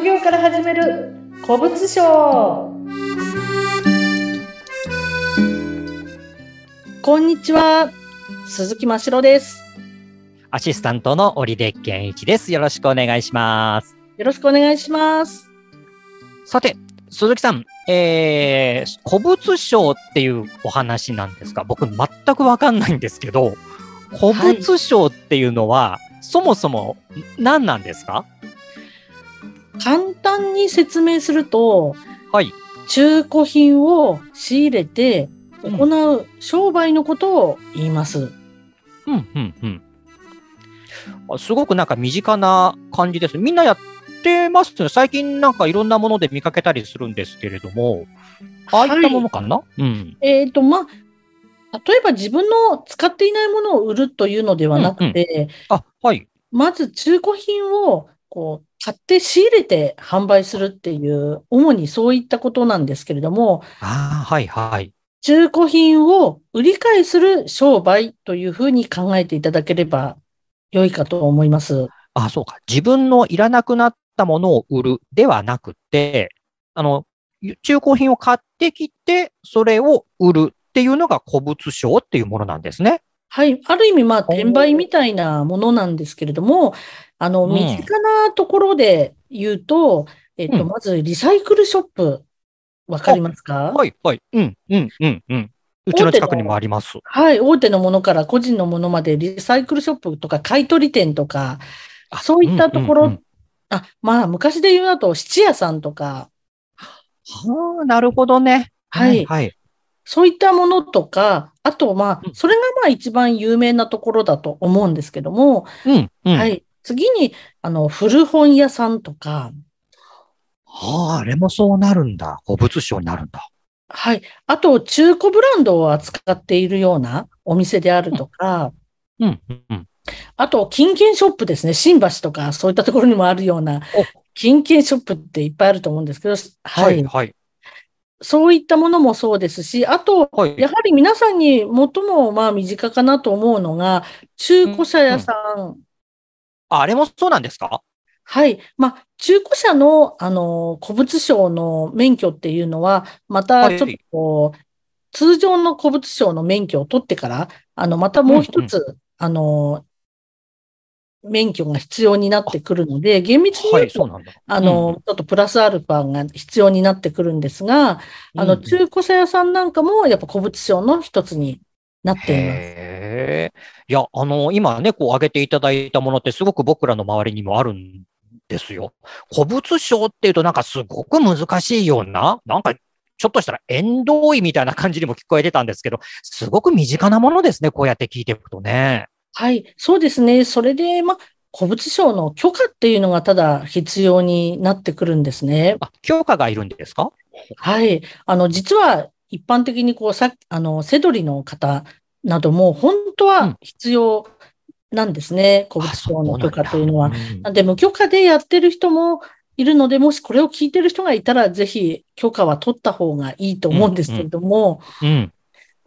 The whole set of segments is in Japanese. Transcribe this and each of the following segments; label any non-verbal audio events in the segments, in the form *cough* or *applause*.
副業から始める古物商。こんにちは。鈴木真城です。アシスタントの織出健一です。よろしくお願いします。よろしくお願いします。さて、鈴木さん、えー、古物商っていうお話なんですが、僕全くわかんないんですけど、古物商っていうのは、そもそも何なんですか？簡単に説明するとはい。中古品を仕入れて行う商売のことを言います、うん、うん、うんあ。すごくなんか身近な感じです。みんなやってますね。最近なんかいろんなもので見かけたりするんですけれども、ああいったものかな、うん。えっ、と、まあ、例えば自分の使っていないものを売るというのではなくて、あ、はい。まず中古品をこう買って仕入れて販売するっていう、主にそういったことなんですけれども、ああ、はい、はい。中古品を売り買いする商売というふうに考えていただければ良いかと思います。あ、そうか。自分のいらなくなったものを売るではなくて、あの、中古品を買ってきて、それを売るっていうのが古物商っていうものなんですね。はい。ある意味、まあ、転売みたいなものなんですけれども、あの、うん身近なところで言うと、えっと、うんまず、リサイクルショップ、わかりますか？はい、はい。うん、うん、うん、うん。うちの近くにもあります。はい。大手のものから個人のものまで、リサイクルショップとか買い取り店とか、あそういったところ、うんうんうんあ、まあ、昔で言うだと、質屋さんとか、はあ、なるほどね。はいはい。そういったものとか、あと、まあう、んそれがまあ一番有名なところだと思うんですけども、うん、うん。は。い。次に、あの、古本屋さんとか、はあ、あれもそうなるんだ。古物商になるんだ。はい。あと、中古ブランドを扱っているようなお店であるとか、うん、うん、うん。あと、金券ショップですね。新橋とか、そういったところにもあるようなお、金券ショップっていっぱいあると思うんですけど、ははい、い。はい。そういったものもそうですし、あと、はい。やはり皆さんに最もまあ身近かなと思うのが、中古車屋さん。ああれもそうなんですか？はい。まあ、中古車の、あの、古物商の免許っていうのは、またはいちょっとこう、通常の古物商の免許を取ってから、あの、またもう一つ、あの、免許が必要になってくるので、厳密にはい、言うと、そうなんだ。あの、ちょっとプラスアルファが必要になってくるんですが、あの、うん中古車屋さんなんかも、やっぱ古物商の一つになっています。へえ。いや、あの、今ね、こう挙げていただいたものってすごく僕らの周りにもあるんですよ。古物商っていうとなんかすごく難しいような、なんかちょっとしたら縁遠いみたいな感じにも聞こえてたんですけど、すごく身近なものですね、こうやって聞いていくとね。はい、そうですね。それで、まあ、古物商の許可っていうのがただ必要になってくるんですね。あ、許可がいるんですか？はい。あの、実は一般的にこう、さ、あの、セドリの方なども本当はうん必要なんですね。古物商の許可というのは。あそうなんだなんで、無許可でやってる人もいるので、もしこれを聞いてる人がいたら、ぜひ許可は取った方がいいと思うんですけれども、うん。うん。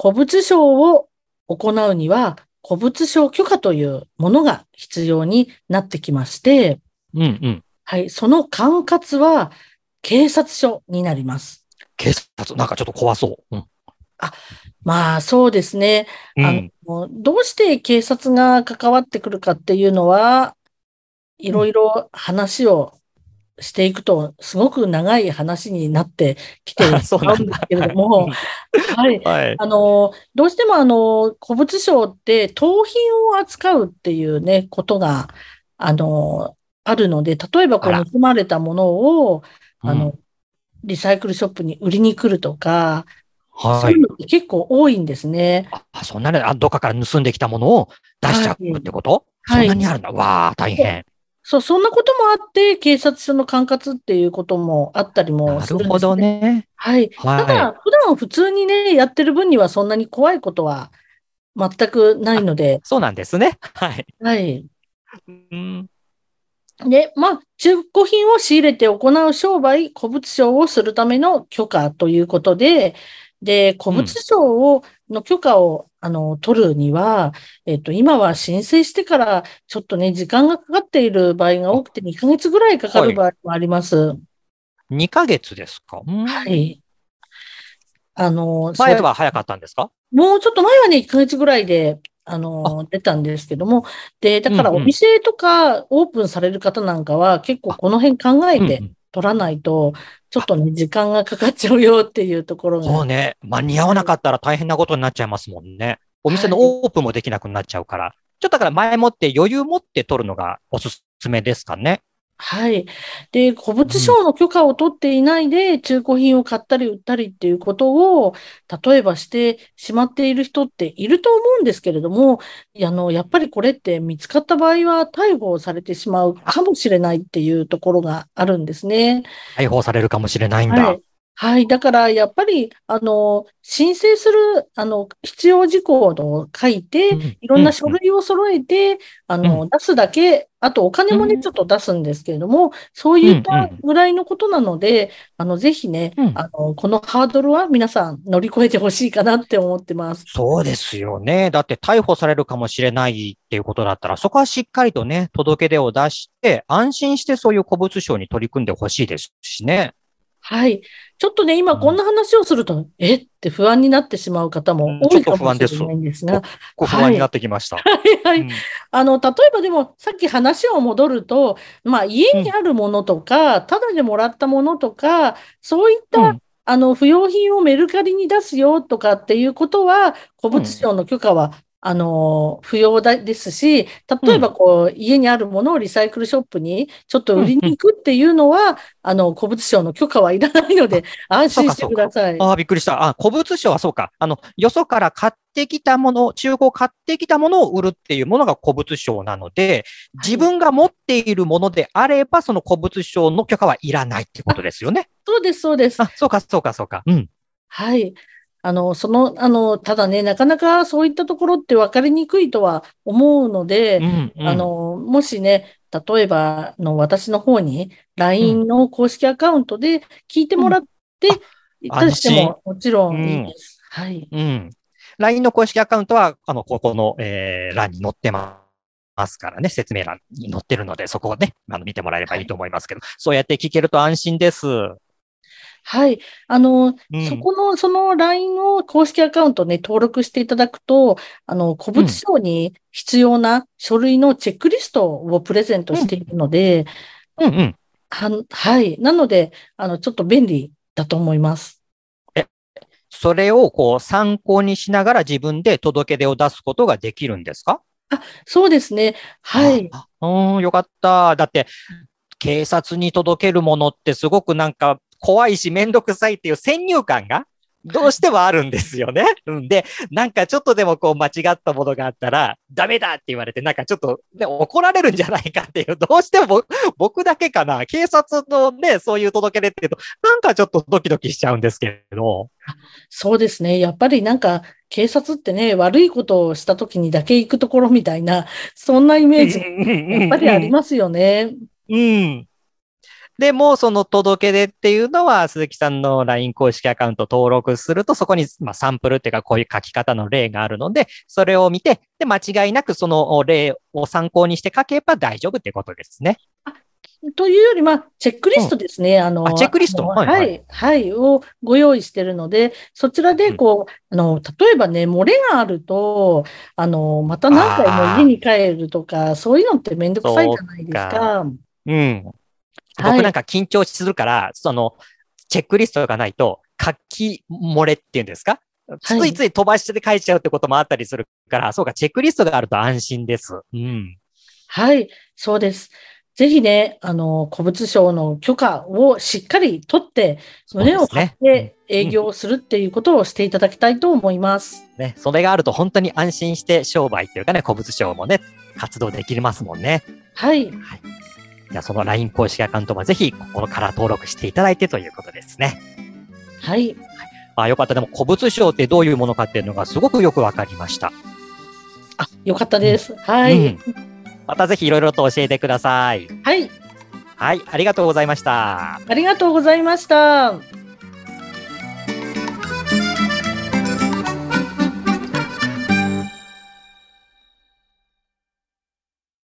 古物商を行うには、古物商許可というものが必要になってきまして、うん。うん。はい、その管轄は警察署になります。警察、なんかちょっと怖そう。うん。まあ、そうですね。あうん。の、どうして警察が関わってくるかっていうのは、いろいろ話をしていくと、すごく長い話になってきてあし *laughs* そうなんだまうんですけれども、はい。はい。あの、どうしてもあの、古物商って盗品を扱うっていうね、ことが、あの、あるので、例えばこう盗まれたものを、あうんの、リサイクルショップに売りに来るとか、そうはいいう。のって結構多いんですね。あ、そんなね、あ、どっかから盗んできたものを出しちゃうってこと、はいそんなにあるんだ。わあ、大変。そう、そんなこともあって、警察署の管轄っていうこともあったりもなするんでするほどね。はい。はいただ、普段普通にね、やってる分にはそんなに怖いことは全くないので、そうなんですね。はい。はい。うん。で、まあ、中古品を仕入れて行う商売、古物商をするための許可ということで、で、古物商を、の許可をあの、取るには、えっと、今は申請してから、ちょっとね、時間がかかっている場合が多くて、2ヶ月ぐらいかかる場合もあります。2ヶ月ですか？うん。はい。あの、前は早かったんですか？もうちょっと前はね、1ヶ月ぐらいで、あの、出たんですけども、で、だからお店とかオープンされる方なんかは、結構この辺考えてうんうん取らないと、ちょっとね、時間がかかっちゃうよっていうところが。そうね。間に合わなかったら大変なことになっちゃいますもんね。お店のオープンもできなくなっちゃうから。ちょっとだから前もって余裕持って取るのがおすすめですかね。はい。で、古物商の許可を取っていないで中古品を買ったり売ったりっていうことを、例えばしてしまっている人っていると思うんですけれども、あの、やっぱりこれって見つかった場合は逮捕されてしまうかもしれないっていうところがあるんですね。逮捕されるかもしれないんだ。はい。はい。だから、やっぱり、あの、申請する、あの、必要事項を書いて、うんいろんな書類を揃えて、あの、出すだけ、あとお金もね、うんちょっと出すんですけれども、そういっうんたうんぐらいのことなので、あの、ぜひねうん、あの、このハードルは皆さん乗り越えてほしいかなって思ってます。そうですよね。だって逮捕されるかもしれないっていうことだったら、そこはしっかりとね、届け出を出して、安心してそういう古物商に取り組んでほしいですしね。はい。ちょっとね、今こんな話をすると、え？って不安になってしまう方も多いかもしれないんですが、ご不安になってきました。はいはい。うん。あの、例えばでも、さっき話を戻ると、まあ、家にあるものとか、ただでもらったものとか、そういった、うん。あの、不用品をメルカリに出すよとかっていうことは、古物商の許可は、あの、不要だですし、例えばこう、家にあるものをリサイクルショップにちょっと売りに行くっていうのは、あの、古物商の許可はいらないので、安心してください。ああ、びっくりした。あ、古物商はそうか。あの、よそから買ってきたもの、中古買ってきたものを売るっていうものが古物商なので、自分が持っているものであれば、その古物商の許可はいらないってことですよね。そうです、そうです。あ、そうか、そうか、そうか。うん。はい。あの、その、あの、ただね、なかなかそういったところって分かりにくいとは思うので、うん、うんあ、の、もしね、例えば、あの、私の方に LINE の公式アカウントで聞いてもらって、いたりしてももちろんいいです。はい。うん。LINE の公式アカウントは、あの、ここの、えー欄に載ってますからね、説明欄に載ってるので、そこをね、あの、見てもらえればいいと思いますけど、そうやって聞けると安心です。はい。あの、うんそこの、その LINE の公式アカウントね、登録していただくと、あの、古物商に必要な書類のチェックリストをプレゼントしているので、うんうん。はん、はい。なので、あの、ちょっと便利だと思います。それをこう参考にしながら自分で届け出を出すことができるんですか？そうですね。はい。あ。うん、よかった。だって、警察に届けるものってすごくなんか怖いしめんどくさいっていう先入観がどうしてもあるんですよね。うんで、なんかちょっとでもこう間違ったものがあったら、ダメだって言われて、なんかちょっと、ね、怒られるんじゃないかっていう、どうしても僕僕だけかな、警察のね、そういう届け出っていうと、なんかちょっとドキドキしちゃうんですけど。そうですね。やっぱりなんか、警察ってね、悪いことをした時にだけ行くところみたいな、そんなイメージ、やっぱりありますよね。うん。でも、その届け出っていうのは、鈴木さんの LINE 公式アカウント登録すると、そこに、まあ、サンプルっていうか、こういう書き方の例があるので、それを見て、で、間違いなくその例を参考にして書けば大丈夫ってことですね。というより、まあ、チェックリスト？ですね。あの、あチェックリストはいははいい、はい、をご用意してるので、そちらで、こう、あの、例えばね、漏れがあると、あの、また何回も家に帰るとか、そういうのってめんどくさいじゃないですそうか。うん。はい僕なんか緊張するから、その、チェックリストがないと、書き漏れっていうんですか？ついつい飛ばして書いちゃうってこともあったりするから、そうか、チェックリストがあると安心です。うん。はい、そうです。ぜひね、あの、古物商の許可をしっかり取って、胸を張って営業をするっていうことをしていただきたいと思います。ね、それがあると本当に安心して商売っていうかね、古物商もね、活動できますもんね。はい。じゃあその LINE 公式アカウントもぜひ、ここから登録していただいてということですね。はい。あ、よかった。でも古物商ってどういうものかっていうのがすごくよくわかりました。あ、よかったです。はい。うんまたぜひいろいろと教えてください。はい。はい、ありがとうございました。ありがとうございました。